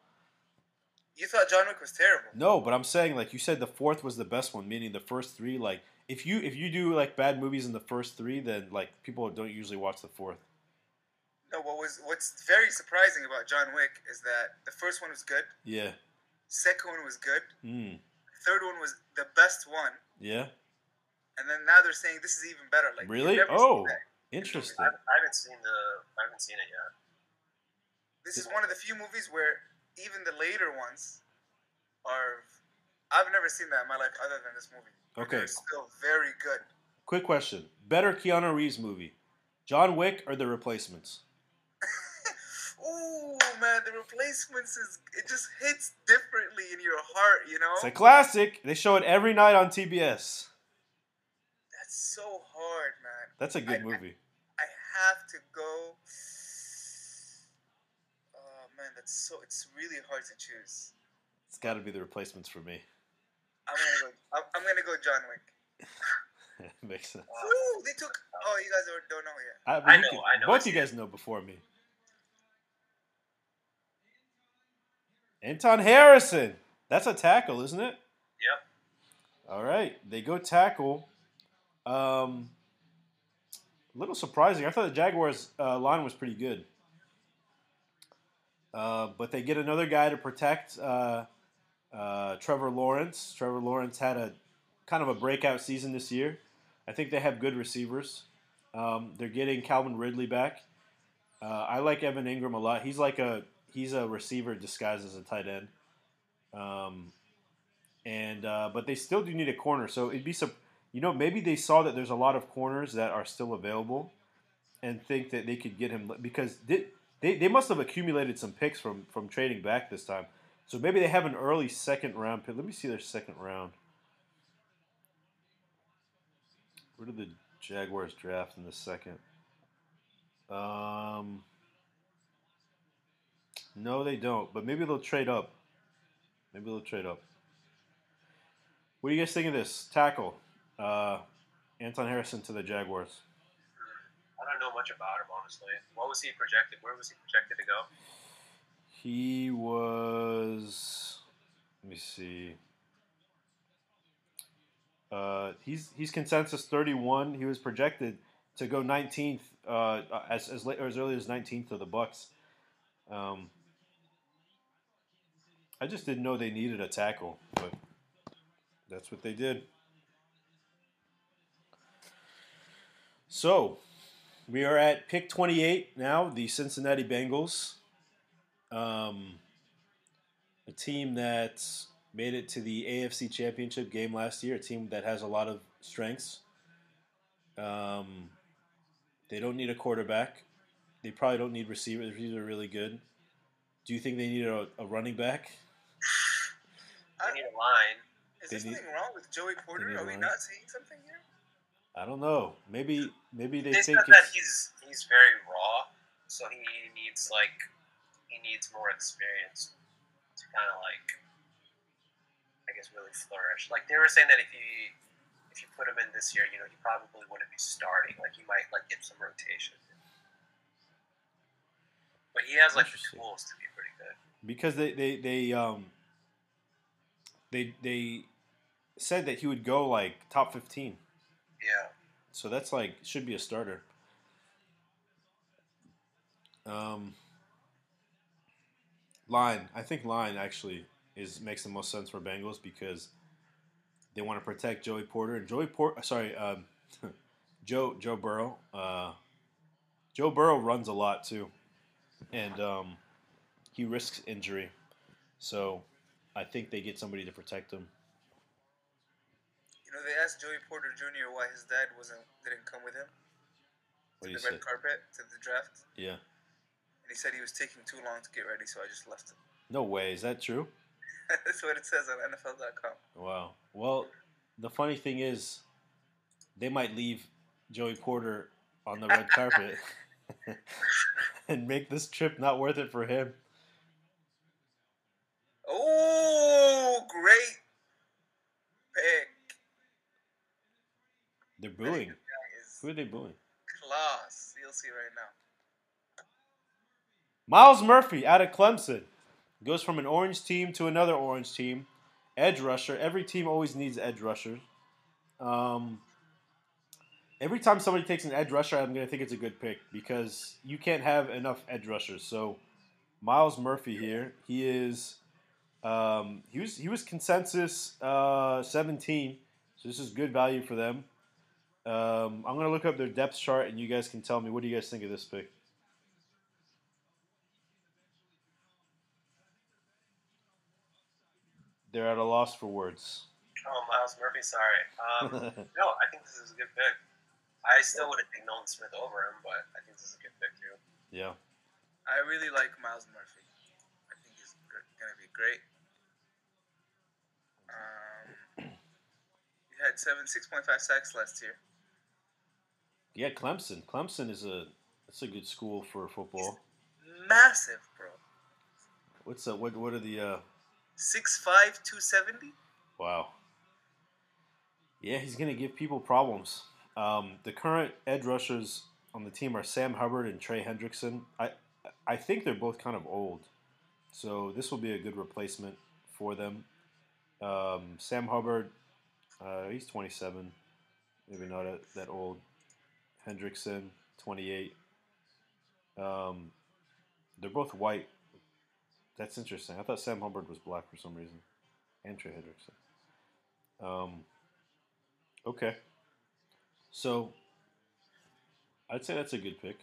You thought John Wick was terrible. No, but I'm saying like you said the fourth was the best one, meaning the first three. Like if you if you do like bad movies in the first three, then like people don't usually watch the fourth. No, what was what's very surprising about John Wick is that the first one was good, Yeah. second one was good, Mm. third one was the best one, Yeah. and then now they're saying this is even better. Like Really? Oh, interesting. I, I haven't seen the I haven't seen it yet. this is one of the few movies where even the later ones are. I've never seen that in my life other than this movie. Okay. Still very good. Quick question: Better Keanu Reeves movie, John Wick or The Replacements? Ooh, man, the replacements is it just hits differently in your heart, you know? It's a classic. They show it every night on TBS. That's so hard, man. That's a good I- movie. I have to go. Oh man, that's so. It's really hard to choose. It's got to be The Replacements for me. I'm gonna go. I'm, I'm gonna go John Wick. Makes sense. Ooh, they took. Oh, you guys don't know yet. I, I you know, can- I know, Both you see guys know before me. Anton Harrison. That's a tackle, isn't it? Yep. All right, they go tackle. Um, a little surprising. I thought the Jaguars' uh, line was pretty good, uh, but they get another guy to protect uh, uh, Trevor Lawrence. Trevor Lawrence had a kind of a breakout season this year. I think they have good receivers. Um, they're getting Calvin Ridley back. Uh, I like Evan Engram a lot. He's like a he's a receiver disguised as a tight end. Um, and uh, but they still do need a corner. So it'd be some, you know, maybe they saw that there's a lot of corners that are still available, and think that they could get him because they they, they must have accumulated some picks from from trading back this time. So maybe they have an early second round pick. Let me see their second round. Where did the Jaguars draft in the second? Um, no, they don't. But maybe they'll trade up. Maybe they'll trade up. What do you guys think of this tackle? Uh, Anton Harrison to the Jaguars. I don't know much about him honestly. What was he projected? Where was he projected to go? He was. Let me see. Uh, he's he's consensus 31. He was projected to go 19th uh, as as late or as early as 19th to the Bucks. Um, I just didn't know they needed a tackle, but that's what they did. So, we are at pick 28 now, the Cincinnati Bengals. Um, a team that made it to the AFC Championship game last year, a team that has a lot of strengths. Um, they don't need a quarterback. They probably don't need receivers. Receivers are really good. Do you think they need a, a running back? They need a uh, line. Is there something wrong with Joey Porter? Are we line. not seeing something here? I don't know. Maybe maybe they They think said that he's he's very raw, so he needs like he needs more experience to kind of like I guess, really flourish. Like they were saying that if he if you put him in this year, you know, he probably wouldn't be starting. Like he might like get some rotation. But he has like the tools to be pretty good. Because they they they um they they said that he would go like top fifteen. Yeah. So that's like should be a starter. Um, line, I think line actually is makes the most sense for Bengals because they want to protect Joey Porter and Joey Port. Sorry, um, Joe Joe Burrow. Uh, Joe Burrow runs a lot too, and um, he risks injury. So I think they get somebody to protect him. You know, they asked Joey Porter Jr. why his dad wasn't didn't come with him What to the say? red carpet to the draft, Yeah. and he said he was taking too long to get ready, so I just left him. No way. Is that true? That's what it says on NFL.com. Wow. Well, the funny thing is, they might leave Joey Porter on the red carpet and make this trip not worth it for him. Oh, great pick! They're booing. Who are they booing? class. You'll see right now. Myles Murphy out of Clemson goes from an orange team to another orange team. Edge rusher. Every team always needs edge rushers. Um, every time somebody takes an edge rusher, I'm going to think it's a good pick because you can't have enough edge rushers. So Myles Murphy here, he is um, he was he was consensus uh, 17. So this is good value for them. Um, I'm going to look up their depth chart, and you guys can tell me what do you guys think of this pick. They're at a loss for words. Oh, Myles Murphy, sorry. Um, no, I think this is a good pick. I still would have picked Nolan Smith over him, but I think this is a good pick too. yeah. I really like Myles Murphy. Going to be great. Um, he had seven, six point five sacks last year. Yeah, Clemson. Clemson is a that's a good school for football. Massive, bro. What's uh, what what are the uh Six five, two seventy. wow. Yeah, he's gonna give people problems. Um, the current edge rushers on the team are Sam Hubbard and Trey Hendrickson. I I think they're both kind of old, so this will be a good replacement for them. Um, Sam Hubbard, uh, he's 27, maybe not a, that old. Hendrickson, 28. Um, they're both white. That's interesting. I thought Sam Hubbard was black for some reason, and Hendrickson. Um, okay, so I'd say that's a good pick.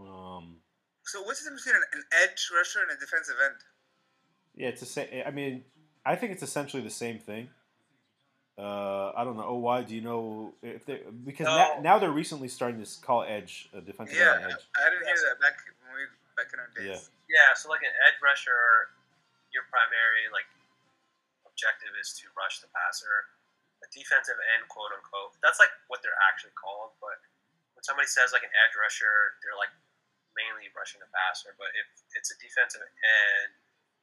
Um, So what's the difference between an, an edge rusher and a defensive end? yeah, it's the same. I mean, I think it's essentially the same thing. Uh, I don't know. Oh, why do you know if they because No. now, now they're recently starting to call edge a defensive Yeah, end edge. I didn't hear that back when we back in our days. Yeah. Yeah, so like an edge rusher, your primary like objective is to rush the passer. A defensive end, quote unquote, that's like what they're actually called. But when somebody says like an edge rusher, they're like mainly rushing the passer. But if it's a defensive end,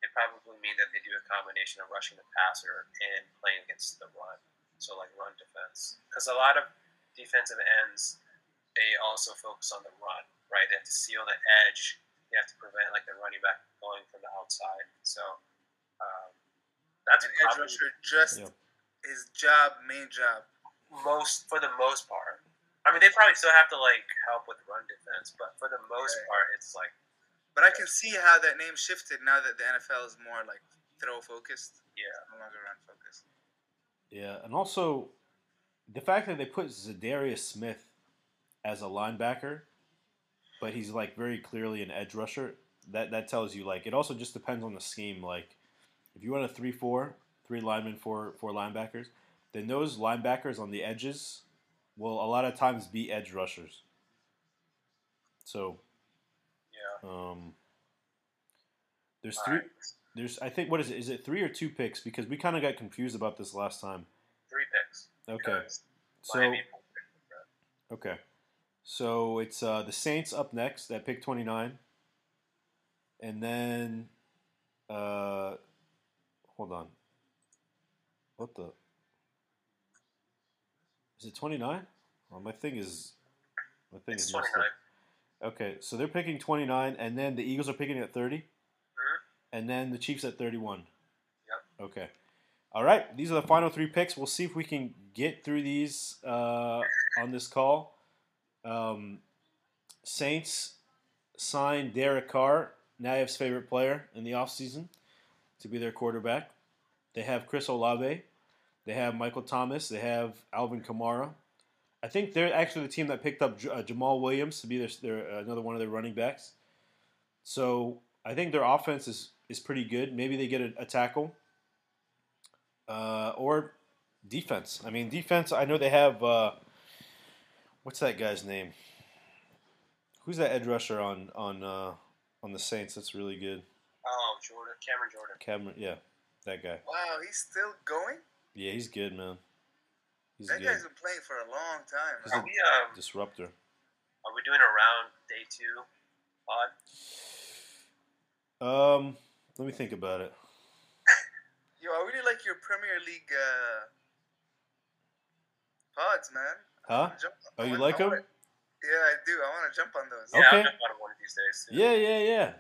it probably means that they do a combination of rushing the passer and playing against the run. So like run defense, because a lot of defensive ends they also focus on the run, right? They have to seal the edge you have to prevent like the running back going from the outside. So um, that's An edge rusher just Yeah. his job, main job. most for the most part. I mean, they probably still have to like help with run defense, but for the most Right. part, it's like But I can see how that name shifted now that the NFL is more like throw focused, yeah, no longer run focused. Yeah, and also the fact that they put Za'Darius Smith as a linebacker, but he's like very clearly an edge rusher. That that tells you like it also just depends on the scheme. Like if you want a three four, three linemen, four four linebackers, then those linebackers on the edges will a lot of times be edge rushers. So yeah. um, there's All three. right. There's I think what is it? Is it three or two picks? Because we kind of got confused about this last time. Three picks. Okay, so. Miami pulled pick for Brett. Okay. So it's uh, the Saints up next at pick 29. And then, uh, hold on. What the? Is it 29? Well, my thing is. My thing It's is messed 29. up. Okay, so they're picking 29, and then the Eagles are picking at 30, Mhm. and then the Chiefs at 31. Yep. Okay. All right, these are the final three picks. We'll see if we can get through these uh, on this call. Um, Saints signed Derek Carr, Nayef's favorite player in the offseason, to be their quarterback. They have Chris Olave. They have Michael Thomas. They have Alvin Kamara. I think they're actually the team that picked up J- uh, Jamal Williams to be their, their uh, another one of their running backs. So I think their offense is, is pretty good. Maybe they get a, a tackle uh, or defense. I mean, defense. I know they have uh, what's that guy's name? Who's that edge rusher on on uh, on the Saints? That's really good. Oh, Jordan, Cameron Jordan. Cameron, yeah, that guy. Wow, he's still going. Yeah, he's good, man. He's that good. guy's been playing for a long time. Is Are we um Disruptor. are we doing a round day two pod? Um, let me think about it. Yo, I really like your Premier League uh, pods, man. Huh? wanna jump- Oh, you like them? Yeah, I do. I want to jump on those. Yeah, Okay. I'll jump on one of these days. Too. Yeah, yeah, yeah.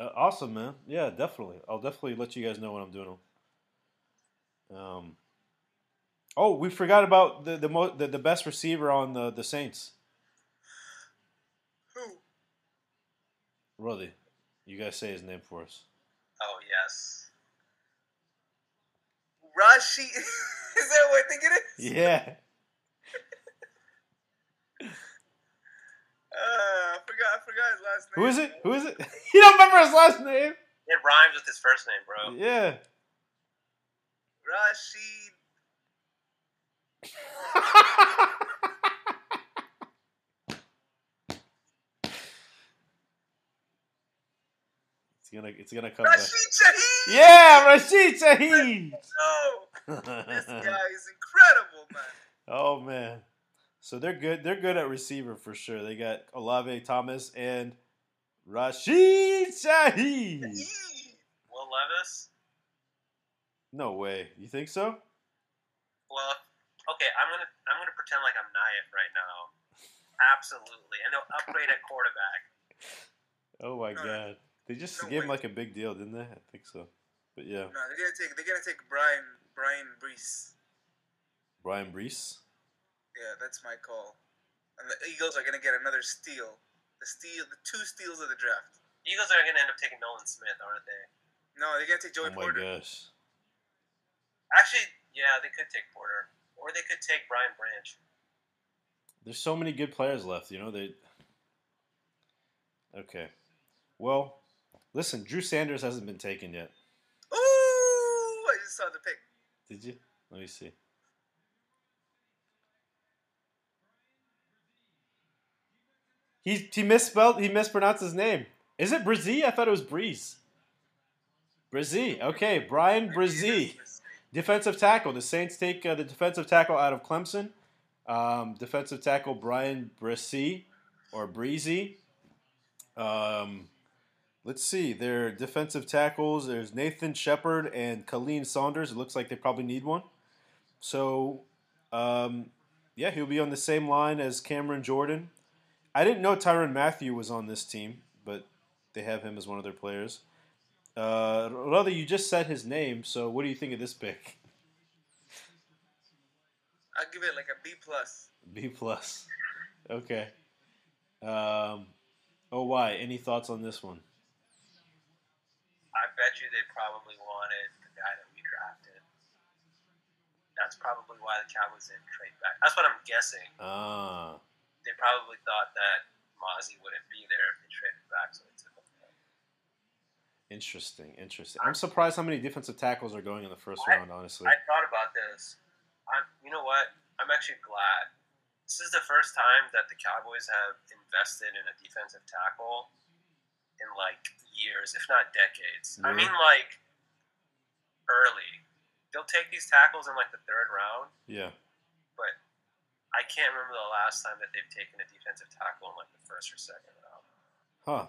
Uh, awesome, man. Yeah, definitely. I'll definitely let you guys know when I'm doing them. Um. Oh, we forgot about the the mo- the, the best receiver on the the Saints. Who? Really, you guys say his name for us. Oh yes. Rashi. is that what I think it is? Yeah. Uh, I forgot. I forgot his last name. Who is it? Who is it? you don't remember his last name? It rhymes with his first name, bro. Yeah. Rashid. It's gonna it's gonna come back. Rashid Shaheed. Yeah, Rashid Shaheed. No, this guy is incredible, man. oh man. So they're good. They're good at receiver for sure. They got Olave Thomas and Rashid. Shaheed. Will Levis. No way. You think so? Well, okay, I'm gonna I'm gonna pretend like I'm Nayef right now. Absolutely, and they'll upgrade at quarterback. Oh my No, god. They just no gave him like a big deal, didn't they? I think so. But yeah. No, they're gonna take. They're gonna take Brian. Brian Brees. Brian Brees. Yeah, that's my call. And the Eagles are gonna get another steal. The steal. The two steals of the draft. Eagles are gonna end up taking Nolan Smith, aren't they? No, they're gonna take Oh Joey my Porter. gosh. Actually, yeah, they could take Porter, or they could take Brian Branch. There's so many good players left, you know, they Okay. Well, listen, Drew Sanders hasn't been taken yet. Ooh! I just saw the pick. Did you? Let me see. He he misspelled he mispronounced his name. Is it Brzee? I thought it was Breeze. Brzee. Okay, Brian Brzee. Defensive tackle. The Saints take uh, the defensive tackle out of Clemson. Um, defensive tackle Brian Brzee or Breezy. Um, let's see. Their defensive tackles. There's Nathan Shepherd and Khalen Saunders. It looks like they probably need one. So, um, yeah, he'll be on the same line as Cameron Jordan. I didn't know Tyrann Mathieu was on this team, but they have him as one of their players. Uh, rather, you just said his name. So, what do you think of this pick? I'll give it like a B plus. B plus. Okay. Um, oh, why? Any thoughts on this one? I bet you they probably wanted the guy that we drafted. That's probably why the Cowboys didn't trade back. That's what I'm guessing. Ah, They probably thought that Mazi wouldn't be there if they traded back, so they took him. Interesting, interesting. I'm surprised how many defensive tackles are going in the first I- round. Honestly, I thought about this. I'm, you know what? I'm actually glad. This is the first time that the Cowboys have invested in a defensive tackle in like years, if not decades. I mm-hmm. mean, like early. They'll take these tackles in like the third round, yeah. but I can't remember the last time that they've taken a defensive tackle in like the first or second round. Huh.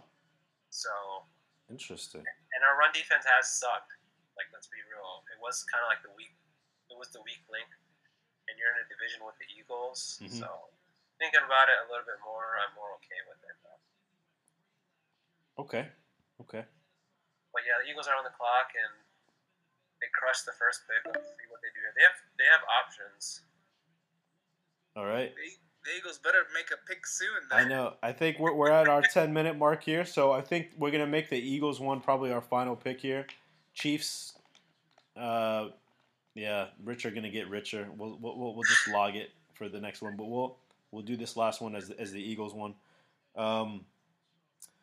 So, Interesting. and our run defense has sucked. Like, let's be real. It was kind of like the weak it was the weak link, and you're in a division with the Eagles. Mhm. So thinking about it a little bit more, I'm more okay with it. Though. Okay. Okay. But yeah, the Eagles are on the clock, and they crushed the first pick. Let's see what they do here. They have they have options. All right. The, the Eagles better make a pick soon. I know. I think we're, we're at our 10 minute mark here, so I think we're going to make the Eagles one probably our final pick here. Chiefs, uh, yeah, rich are going to get richer. We'll, we'll, we'll just log it for the next one, but we'll we'll do this last one as, as the Eagles one. Um,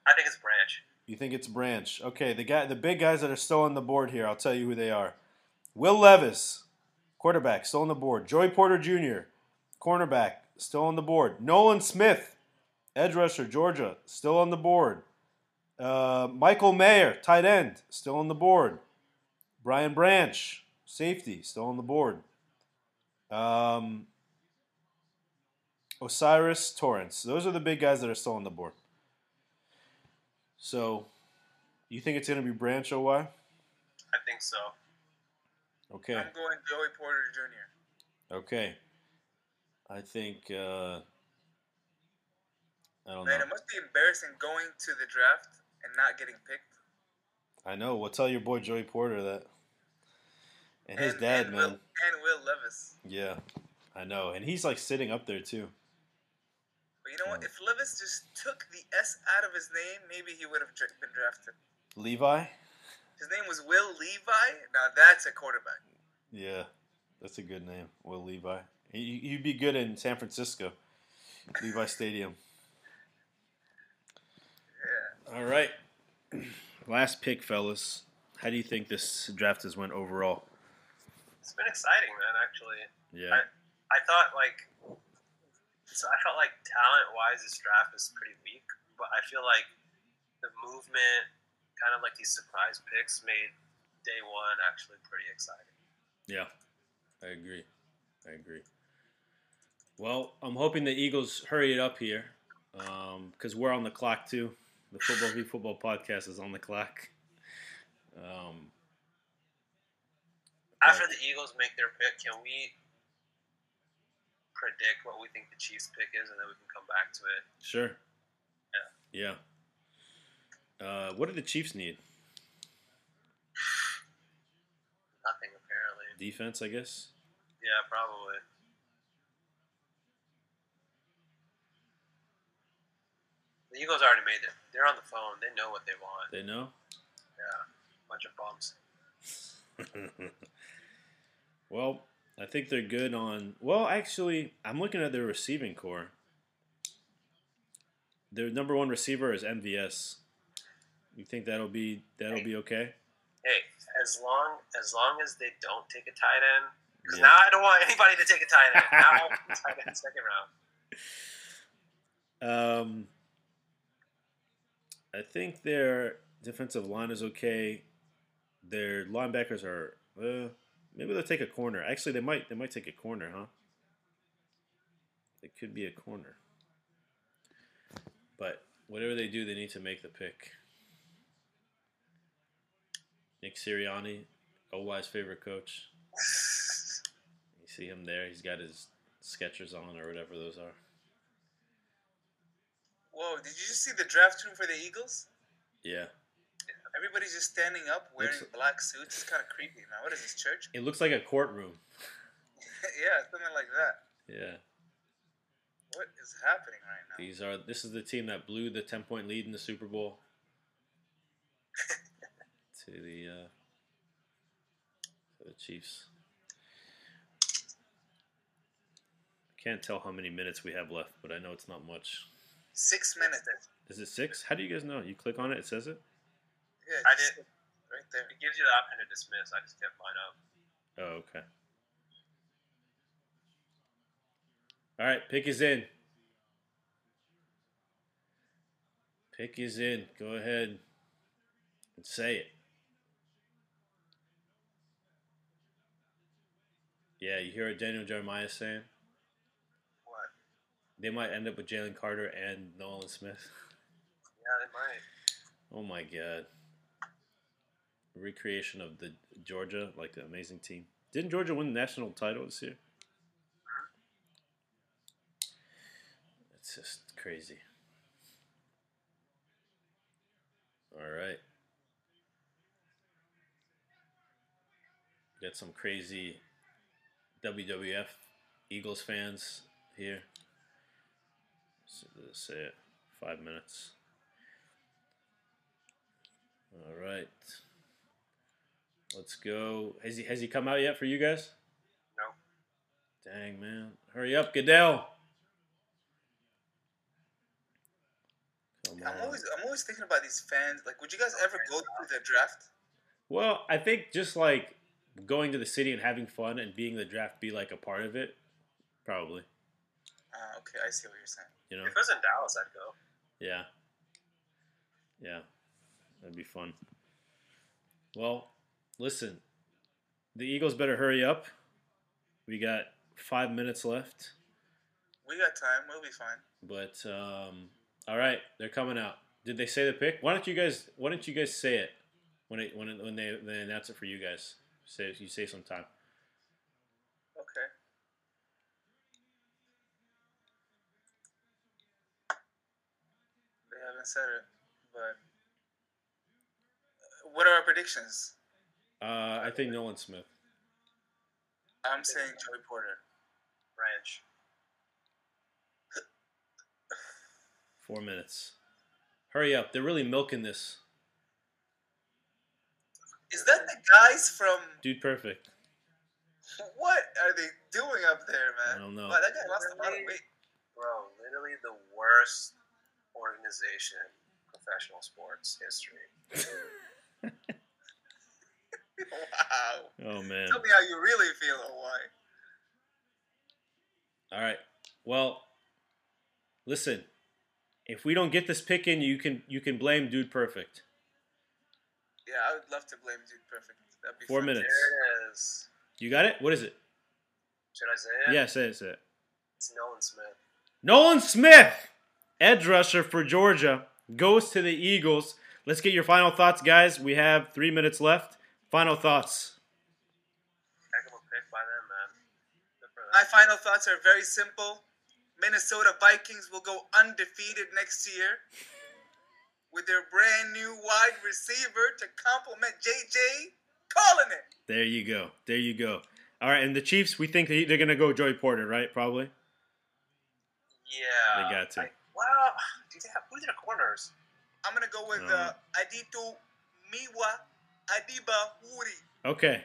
I think it's Branch. you think it's Branch? Okay, the guy, the big guys that are still on the board here. I'll tell you who they are. Will Levis, quarterback, still on the board. Joey Porter Jr., cornerback, still on the board. Nolan Smith, edge rusher, Georgia, still on the board. Uh, Michael Mayer, tight end, still on the board. Brian Branch, safety, still on the board. Um, O'Cyrus Torrence. Those are the big guys that are still on the board. So, you think it's going to be Branch OY? I think so. Okay. I'm going Joey Porter Jr. Okay. I think uh, I don't know Man, know. it must be embarrassing going to the draft and not getting picked. I know. We'll tell your boy Joey Porter that. And his dad, and man. Will, and Will Levis. Yeah. I know. And he's like sitting up there too. But you know what? If Levis just took the S out of his name, maybe he would have been drafted. Levi? His name was Will Levi. Now that's a quarterback. Yeah. That's a good name. Will Levi. He'd be good in San Francisco. Levi Stadium. Yeah. All right. Last pick, fellas. How do you think this draft has went overall? It's been exciting, man. Actually, Yeah. I thought like, so I felt like talent wise, this draft is pretty weak. But I feel like the movement, kind of like these surprise picks, made day one actually pretty exciting. Yeah, I agree. I agree. Well, I'm hoping the Eagles hurry it up here because we're on the clock too. The Football v Football podcast is on the clock. Um, After the Eagles make their pick, can we predict what we think the Chiefs pick is, and then we can come back to it? sure. Yeah. Yeah. Uh, what do the Chiefs need? Nothing apparently. Defense, I guess. Yeah, probably. The Eagles already made it. They're on the phone. They know what they want. They know. Yeah, bunch of bums. well, I think they're good on. Well, actually, I'm looking at their receiving core. Their number one receiver is MVS. You think that'll be that'll be okay? Hey, as long as long as they don't take a tight end, because Yeah. now I don't want anybody to take a tight end. Now tight end second round. Um, I think their defensive line is okay. Their linebackers are. Uh, maybe they'll take a corner. Actually, they might. They might take a corner, huh? It could be a corner. But whatever they do, they need to make the pick. Nick Sirianni, OY's favorite coach. You see him there. He's got his Skechers on or whatever those are. Whoa! Did you just see the draft room for the Eagles? Yeah. Everybody's just standing up wearing Looks- black suits. It's kind of creepy, man. What is this church? It looks like a courtroom. yeah, something like that. Yeah. What is happening right now? These are this is the team that blew the 10 point lead in the Super Bowl to the uh to the Chiefs. I can't tell how many minutes we have left, but I know it's not much. Six minutes. Is it 6? How do you guys know? You click on it, it says it? Yeah, I did. right there. It gives you the option to dismiss. I just kept mine up. Oh, okay. All right, pick is in. Pick is in. Go ahead and say it. Yeah, you hear what Daniel Jeremiah is saying? They might end up with Jalen Carter and Nolan Smith. Yeah, they might. Oh my god. Recreation of the Georgia, like the amazing team. Didn't Georgia win the national title this year? Mm-hmm. It's just crazy. All right. Got some crazy WWF Eagles fans here. So let's say it. Five minutes. All right. Let's go. Has he has he come out yet for you guys? No. Dang man. Hurry up, Goodell. Come I'm on. always I'm always thinking about these fans. Like, would you guys ever go to the draft? Well, I think just like going to the city and having fun and being the draft be like a part of it, probably. Uh, okay, I see what you're saying. You know? If it was in Dallas, I'd go. Yeah. Yeah. That'd be fun. Well, listen. The Eagles better hurry up. We got five minutes left. We got time. We'll be fine. But um, all right, they're coming out. Did they say the pick? Why don't you guys? Why don't you guys say it when it when it, when they they announce it for you guys? Say you say sometime. They haven't said it, but uh, what are our predictions? Uh, I think Nolan Smith. I'm saying Joey Porter. Ranch. Four minutes. Hurry up! They're really milking this, Is that the guys from? dude. Perfect. What are they doing up there, man? I don't know. Wow, that guy lost a lot of weight. Bro, literally the worst organization professional sports history. wow. Oh man. Tell me how you really feel, Hawaii. All right. Well, listen. If we don't get this pick in, you can you can blame Dude Perfect. Yeah, I would love to blame Dude Perfect. That'd be Four fun. minutes. There it is. You got it? What is it? Should I say it? Yeah, say it, say it. It's Nolan Smith. Nolan Smith, edge rusher for Georgia, goes to the Eagles. Let's get your final thoughts, guys. We have three minutes left. Final thoughts. Heck of a pick by them, man. Good for them. My final thoughts are very simple. Minnesota Vikings will go undefeated next year with their brand new wide receiver to complement JJ. Calling it. There you go. There you go. All right, and the Chiefs, we think they- they're going to go Joey Porter, right? Probably. Yeah. They got to. I, wow. Do they have, who are their corners? I'm gonna go with Uh. uh, Adito Miwa Adiba Wuri. Okay,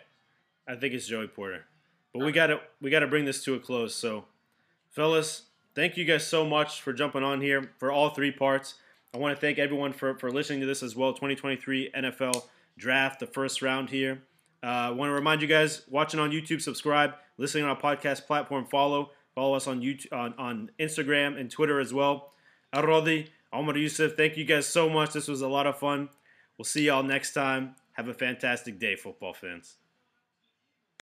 I think it's Joey Porter, but we got to we got to bring this to a close. So, fellas, thank you guys so much for jumping on here for all three parts. I want to thank everyone for for listening to this as well. 2023 NFL Draft, the first round here. Uh, I want to remind you guys watching on YouTube, subscribe, listening on our podcast platform, follow, follow us on YouTube, on, on Instagram and Twitter as well. Arodi, Omar Yusuf, thank you guys so much. This was a lot of fun. We'll see y'all next time. Have a fantastic day, football fans.